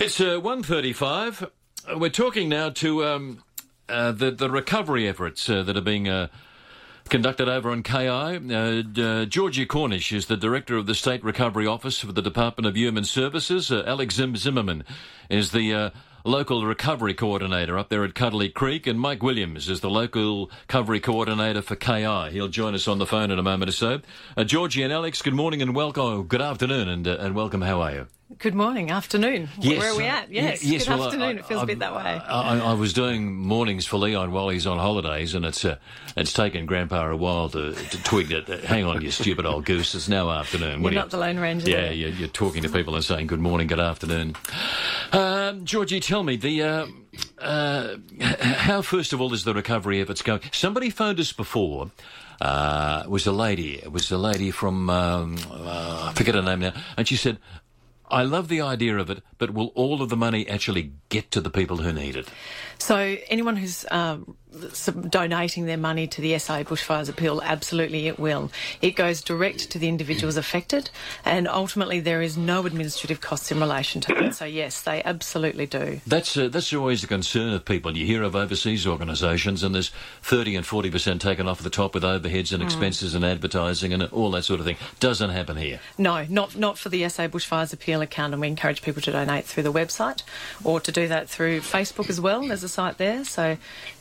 It's uh, 1.35. We're talking now to um, uh, the, the recovery efforts uh, that are being uh, conducted over on KI. Uh, uh, Georgie Cornish is the director of the State Recovery Office for the Department of Human Services. Uh, Alex Zim- Zimmermann is the uh, local recovery coordinator up there at Cudlee Creek, and Mike Williams is the local recovery coordinator for KI. He'll join us on the phone in a moment or so. Uh, Georgie and Alex, good morning and welcome. Good afternoon and, and welcome. How are you? Good morning, afternoon. Yes, Where are we at? Yes, ye- yes, good well, afternoon. I- it feels a I- bit that way. I, I was doing mornings for Leon while he's on holidays, and it's uh, it's taken Grandpa a while to, to twig that. uh, Hang on, you stupid old goose! It's now afternoon. You're not the Lone Ranger. Yeah, you're, you're talking to people and saying good morning, good afternoon. Um, Georgie, tell me the. Uh, uh, how first of all is the recovery efforts going? Somebody phoned us before. Uh, it was a lady. It was a lady from um, uh, I forget her name now, and she said, "I love the idea of it, but will all of the money actually get to the people who need it?" So anyone who's um, donating their money to the SA Bushfires Appeal, absolutely it will. It goes direct to the individuals affected, and ultimately there is no administrative costs in relation to that. So yes, they absolutely do. That's uh, that's always a concern of people. You hear of overseas organisations, and there's thirty and forty percent taken off the top with overheads and expenses and advertising and all that sort of thing. Doesn't happen here. No, not not for the SA Bushfires Appeal account, and we encourage people to donate through the website or to do that through Facebook as well. There's a site there, so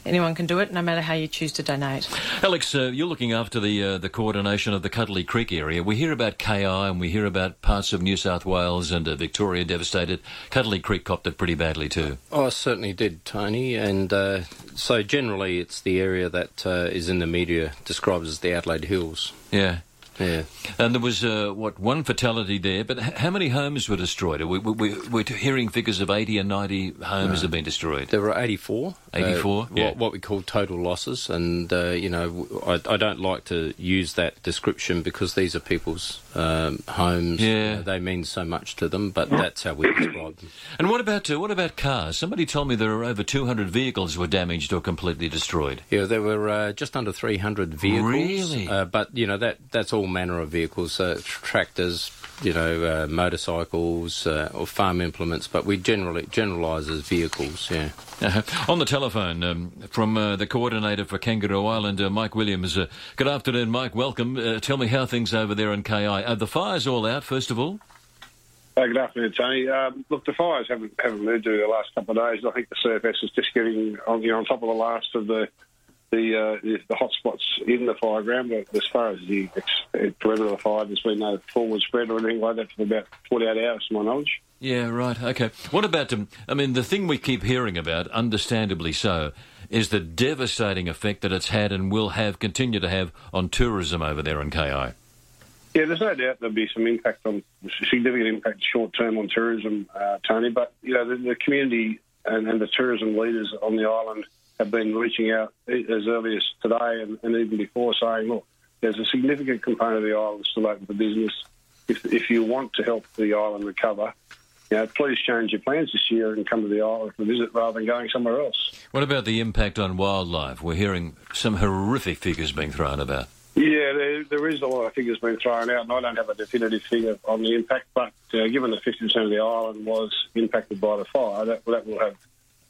anyone can do it, no matter how you choose to donate. Alex, uh, you're looking after the uh, the coordination of the Cudlee Creek area. We hear about KI and we hear about parts of New South Wales and uh, Victoria devastated. Cudlee Creek copped it pretty badly too. Oh, I certainly did, Tony. And uh, so generally, it's the area that uh, is in the media described as the Adelaide Hills. Yeah. Yeah. And there was, uh, what, one fatality there, but h- how many homes were destroyed? We, we, we, we're hearing figures of 80 and 90 homes have been destroyed. There were 84. 84, uh, yeah. what, what we call total losses. And, uh, you know, I, I don't like to use that description because these are people's um, homes. Yeah. You they mean so much to them, but that's how we describe them. And what about uh, what about cars? Somebody told me there are over 200 vehicles were damaged or completely destroyed. Yeah, there were uh, just under 300 vehicles. Really? Uh, but, you know, that that's all manner of vehicles, uh, tractors, you know, uh, motorcycles, uh, or farm implements, but we generally generalise as vehicles, yeah. Uh, on the telephone um, from uh, the coordinator for Kangaroo Island, uh, Mike Williams. Uh, good afternoon, Mike. Welcome. Uh, tell me how things over there in KI. Are the fires all out, first of all? Uh, good afternoon, Tony. Um, look, the fires haven't haven't moved over the last couple of days. I think the surface is just getting on, you know, on top of the last of the the uh, the, the hot spots in the fire ground. But as far as the perimeter of the fire, there's been no forward spread or anything like that for about 48 hours, to my knowledge. Yeah, right. Okay. What about um, I mean, the thing we keep hearing about, understandably so, is the devastating effect that it's had and will have, continue to have, on tourism over there in KI. Yeah, there's no doubt there'll be some impact on significant impact short term on tourism, uh, Tony. But you know, the, the community and, and the tourism leaders on the island have been reaching out as early as today and, and even before, saying, look, there's a significant component of the island still open for business. If, if you want to help the island recover, you know, please change your plans this year and come to the island for a visit rather than going somewhere else. What about the impact on wildlife? We're hearing some horrific figures being thrown about. Yeah, there, there is a lot of figures being thrown out, and I don't have a definitive figure on the impact. But uh, given that 50% of the island was impacted by the fire, that, that will have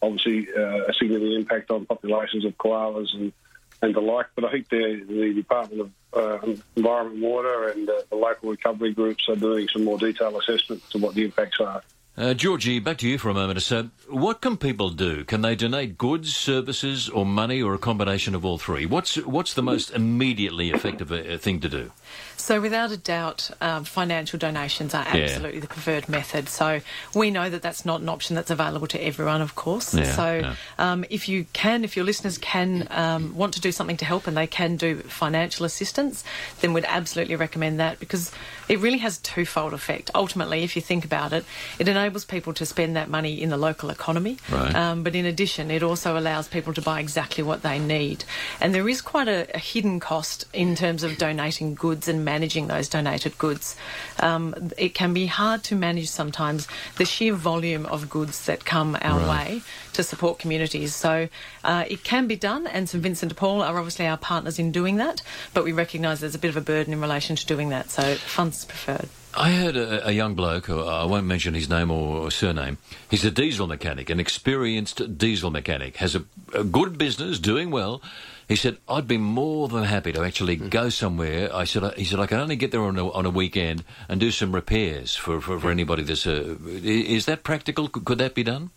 obviously uh, a significant impact on populations of koalas and, and the like. But I think the, the Department of uh, Environment Water and uh, the local recovery groups are doing some more detailed assessment to what the impacts are. Uh, Georgie, back to you for a moment or so. What can people do? Can they donate goods, services, or money, or a combination of all three? What's what's the most immediately effective uh, thing to do? So, without a doubt, um, financial donations are Yeah. absolutely the preferred method. So, we know that that's not an option that's available to everyone, of course. Yeah, so, yeah. Um, if you can, if your listeners can um, want to do something to help and they can do financial assistance, then we'd absolutely recommend that because it really has a twofold effect. Ultimately, if you think about it, it enables people to spend that money in the local economy. Right. Um, but in addition, it also allows people to buy exactly what they need. And there is quite a, a hidden cost in terms of donating goods and managing those donated goods. Um, it can be hard to manage sometimes the sheer volume of goods that come our Right. way to support communities. So uh, it can be done, and St Vincent de Paul are obviously our partners in doing that, but we recognise there's a bit of a burden in relation to doing that, so funds preferred. I heard a, a young bloke, I won't mention his name or surname, he's a diesel mechanic, an experienced diesel mechanic, has a, a good business, doing well. He said, I'd be more than happy to actually go somewhere. I said, he said, I can only get there on a, on a weekend and do some repairs for, for, for anybody that's, uh, is that practical? Could that be done?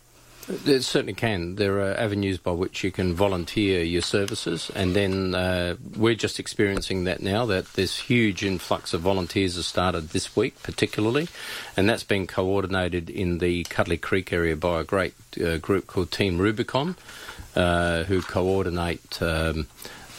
It certainly can. There are avenues by which you can volunteer your services, and then uh, we're just experiencing that now. That this huge influx of volunteers has started this week, particularly, and that's been coordinated in the Cudlee Creek area by a great uh, group called Team Rubicon, uh, who coordinate. Um,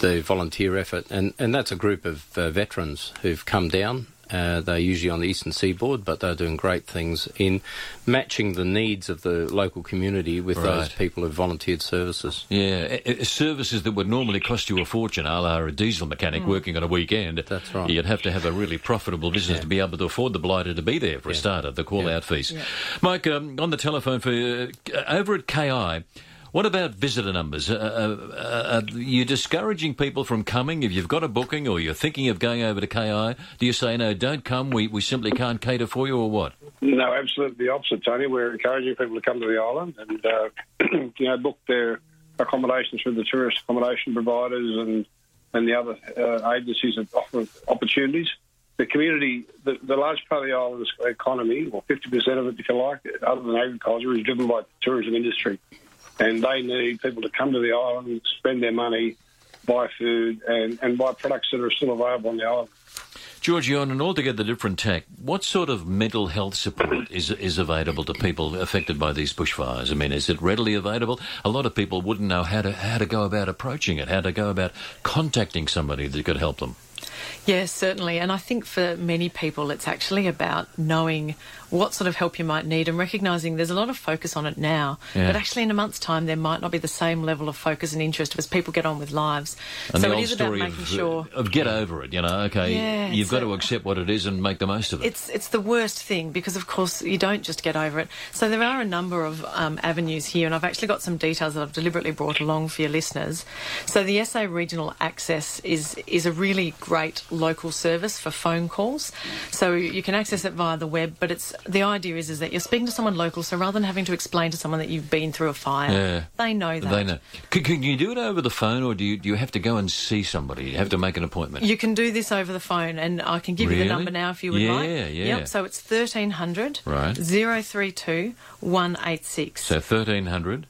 the volunteer effort, and, and that's a group of uh, veterans who've come down uh, they're usually on the eastern seaboard, but they're doing great things in matching the needs of the local community with right. those people who volunteered services. Yeah, services that would normally cost you a fortune, a la a diesel mechanic mm. working on a weekend. That's right. You'd have to have a really profitable business yeah. to be able to afford the blighter to be there for yeah. a starter, the call out fees. Mike, um, on the telephone for uh, over at KI. What about visitor numbers? Uh, uh, uh, are you discouraging people from coming if you've got a booking or you're thinking of going over to KI? Do you say, no, don't come, we, we simply can't cater for you, or what? No, absolutely the opposite, Tony. We're encouraging people to come to the island and, uh, you know, book their accommodations through the tourist accommodation providers and, and the other uh, agencies that offer opportunities the community, the, the, large part of the island's economy, or 50% of it, if you like, other than agriculture, is driven by the tourism industry and they need people to come to the island, spend their money, buy food, and, and buy products that are still available on the island. Georgie, on an altogether different tack, what sort of mental health support is is available to people affected by these bushfires? I mean, is it readily available? A lot of people wouldn't know how to how to go about approaching it, how to go about contacting somebody that could help them. Yes, certainly. And I think for many people, it's actually about knowing what sort of help you might need and recognising there's a lot of focus on it now. Yeah. But actually, in a month's time, there might not be the same level of focus and interest as people get on with lives. And so it is about making of, sure. Of get over it, you know, okay, yeah, you've got to accept what it is and make the most of it. It's, it's the worst thing because, of course, you don't just get over it. So there are a number of um, avenues here, and I've actually got some details that I've deliberately brought along for your listeners. So the SA Regional Access is, is a really great local service for phone calls. So you can access it via the web, but it's the idea is is that you're speaking to someone local. So rather than having to explain to someone that you've been through a fire, yeah. they know that. They know. Can, can, you do it over the phone, or do you do you have to go and see somebody? You have to make an appointment. You can do this over the phone, and I can give really? you the number now if you would yeah, like. Yeah, yeah. Yep. So it's thirteen hundred right zero three two one eight six. So thirteen hundred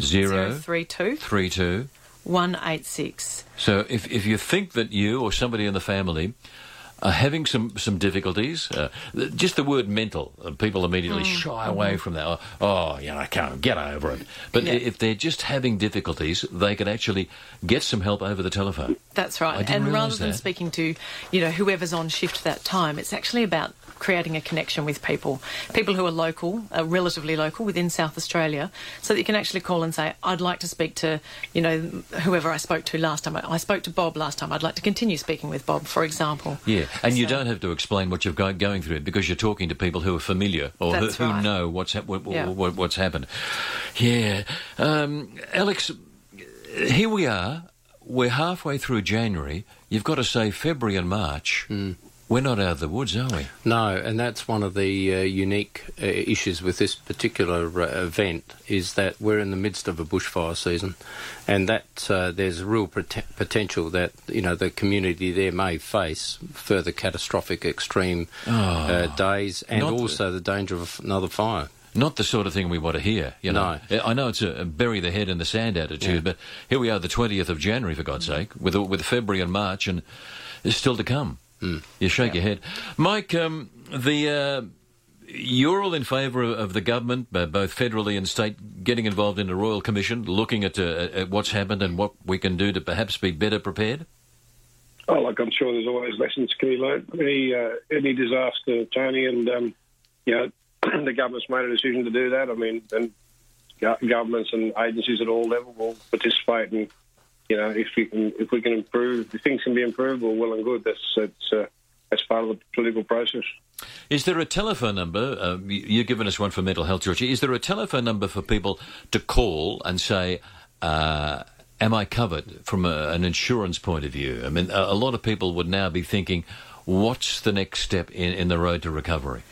zero three two three two. 186. So if, if you think that you or somebody in the family are having some, some difficulties, uh, just the word mental, uh, people immediately mm. shy away mm-hmm. from that. Oh, oh, you know, I can't get over it. But yeah. if they're just having difficulties, they can actually get some help over the telephone. That's right. And rather than that. speaking to, you know, whoever's on shift that time, it's actually about creating a connection with people, people who are local, are relatively local within South Australia, so that you can actually call and say, I'd like to speak to, you know, whoever I spoke to last time. I spoke to Bob last time. I'd like to continue speaking with Bob, for example. Yeah, and so, you don't have to explain what you've got going through because you're talking to people who are familiar or who, who right. know what's, ha- what, yeah. what, what's happened. Yeah. Um, Alex, here we are. We're halfway through January. You've got to say February and March. Mm. We're not out of the woods, are we? No, and that's one of the uh, unique uh, issues with this particular uh, event is that we're in the midst of a bushfire season, and that uh, there's real pot- potential that you know the community there may face further catastrophic extreme oh, days, and also the, the danger of another fire. Not the sort of thing we want to hear, you know. No. I know it's a bury the head in the sand attitude, yeah. but here we are, the 20th of January, for God's sake, with with February and March, and it's still to come. Mm. You shake yeah. your head, Mike. Um, the uh, you're all in favour of the government, uh, both federally and state, getting involved in a royal commission, looking at, uh, at what's happened and what we can do to perhaps be better prepared. Oh, like I'm sure there's always lessons to be learned. Any uh, any disaster, Tony, and um, you know the government's made a decision to do that. I mean, and governments and agencies at all levels will participate and you know, if we can if we can improve, if things can be improved, well, well and good. That's that's uh, that's part of the political process. Is there a telephone number? Uh, you've given us one for mental health, Georgie. Is there a telephone number for people to call and say? Uh, am I covered from a, an insurance point of view? I mean, a, a lot of people would now be thinking, what's the next step in, in the road to recovery?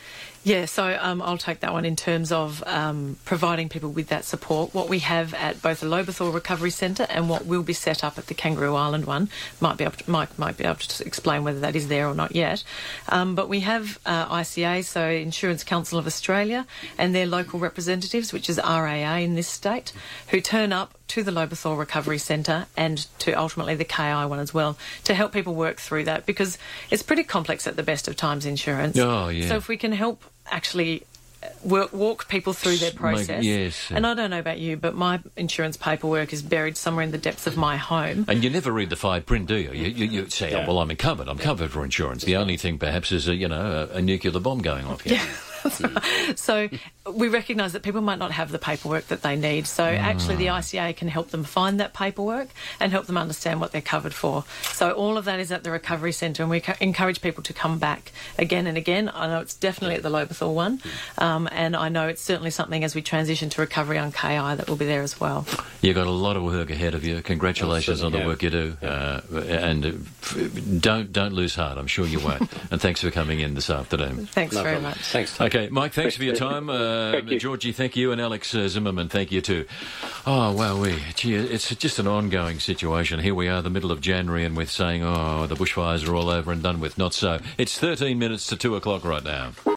Yeah, so um, I'll take that one in terms of um, providing people with that support. What we have at both the Lobethal Recovery Centre and what will be set up at the Kangaroo Island one might be able to, Mike might be able to explain whether that is there or not yet. Um, but we have uh, ICA, so Insurance Council of Australia, and their local representatives, which is RAA in this state, who turn up to the Lobethal Recovery Centre and to ultimately the KI one as well to help people work through that because it's pretty complex at the best of times insurance. Oh, yeah. So if we can help actually uh, work, walk people through their Make- process. yes. And I don't know about you, but my insurance paperwork is buried somewhere in the depths of my home. And you never read the fine print, do you? You, you, you say, oh, well, I'm covered. I'm covered for insurance. The only thing, perhaps, is a, you know a, a nuclear bomb going off. here. So we recognise that people might not have the paperwork that they need. So actually, the ICA can help them find that paperwork and help them understand what they're covered for. So all of that is at the recovery centre, and we co- encourage people to come back again and again. I know it's definitely at the Lobethal one, um, and I know it's certainly something as we transition to recovery on KI that will be there as well. You've got a lot of work ahead of you. Congratulations on the yeah. work you do, uh, and uh, f- don't don't lose heart. I'm sure you won't. and thanks for coming in this afternoon. Thanks No very problem. much. Thanks. Tom. Okay, Mike, thanks for your time. Uh, Thank you. Georgie, thank you. And Alex uh, Zimmermann, thank you too. Oh, wow, we, gee, it's just an ongoing situation. Here we are, the middle of January, and we're saying, oh, the bushfires are all over and done with. Not so. It's 13 minutes to 2 o'clock right now.